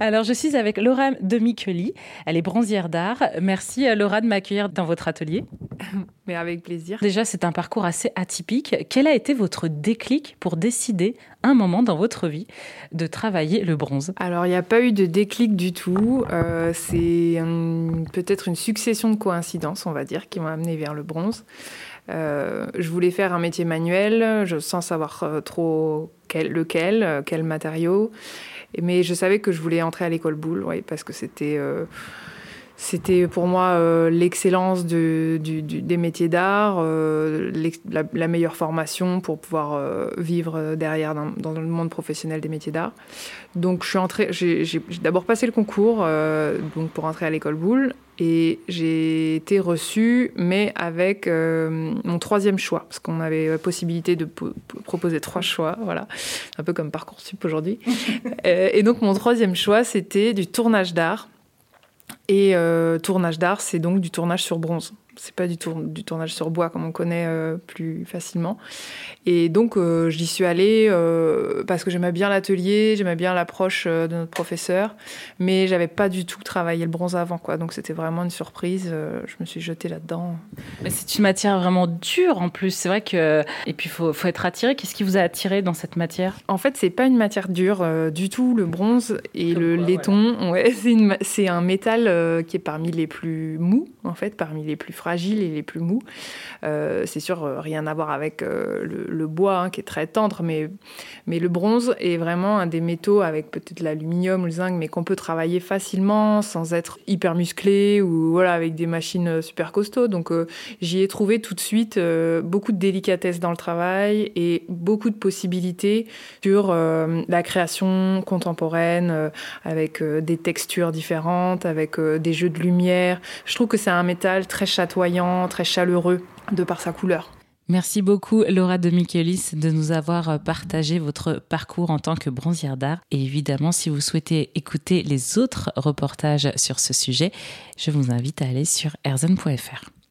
Alors, je suis avec Laura de Micheli. Elle est bronzière d'art. Merci, euh, Laura, de m'accueillir dans votre atelier. Mais avec plaisir. Déjà, c'est un parcours assez atypique. Quel a été votre déclic pour décider, un moment dans votre vie, de travailler le bronze? Alors, il n'y a pas eu de déclic du tout. Euh, c'est peut-être une succession de coïncidences, on va dire, qui m'ont amené vers le bronze. Euh, je voulais faire un métier manuel, je, sans savoir euh, trop quel, lequel, euh, quel matériau. Mais je savais que je voulais entrer à l'école Boulle, ouais, parce que c'était c'était pour moi euh, l'excellence des métiers d'art, euh, la, meilleure formation pour pouvoir euh, vivre derrière dans, dans, le monde professionnel des métiers d'art. Donc je suis entrée, j'ai d'abord passé le concours donc pour entrer à l'école Boulle et j'ai été reçue, mais avec mon troisième choix, parce qu'on avait la possibilité de proposer trois choix, voilà, un peu comme Parcoursup aujourd'hui. et donc mon troisième choix, c'était du tournage d'art. Et euh, tournage d'art, c'est donc du tournage sur bronze c'est pas du, tour, du tournage sur bois comme on connaît euh, plus facilement. Et donc euh, j'y suis allée euh, parce que j'aimais bien l'atelier, j'aimais bien l'approche de notre professeur, mais j'avais pas du tout travaillé le bronze avant quoi. Donc c'était vraiment une surprise. je me suis jetée là-dedans. Mais c'est une matière vraiment dure en plus. C'est vrai que et puis faut, faut être attiré. Qu'est-ce qui vous a attiré dans cette matière? En fait, c'est pas une matière dure du tout. Le bronze et comme le quoi, laiton, ouais. ouais c'est un métal qui est parmi les plus mous en fait, parmi les plus fragiles fragiles et les plus mous. Euh, c'est sûr, euh, rien à voir avec euh, le, bois hein, qui est très tendre, mais, mais le bronze est vraiment un des métaux avec peut-être l'aluminium ou le zinc, mais qu'on peut travailler facilement sans être hyper musclé ou voilà, avec des machines super costauds. Donc j'y ai trouvé tout de suite beaucoup de délicatesse dans le travail et beaucoup de possibilités sur la création contemporaine avec des textures différentes, avec des jeux de lumière. Je trouve que c'est un métal très chatoyant très chaleureux de par sa couleur. Merci beaucoup Laura de Michelis de nous avoir partagé votre parcours en tant que bronzière d'art. Et évidemment, si vous souhaitez écouter les autres reportages sur ce sujet, je vous invite à aller sur erzen.fr.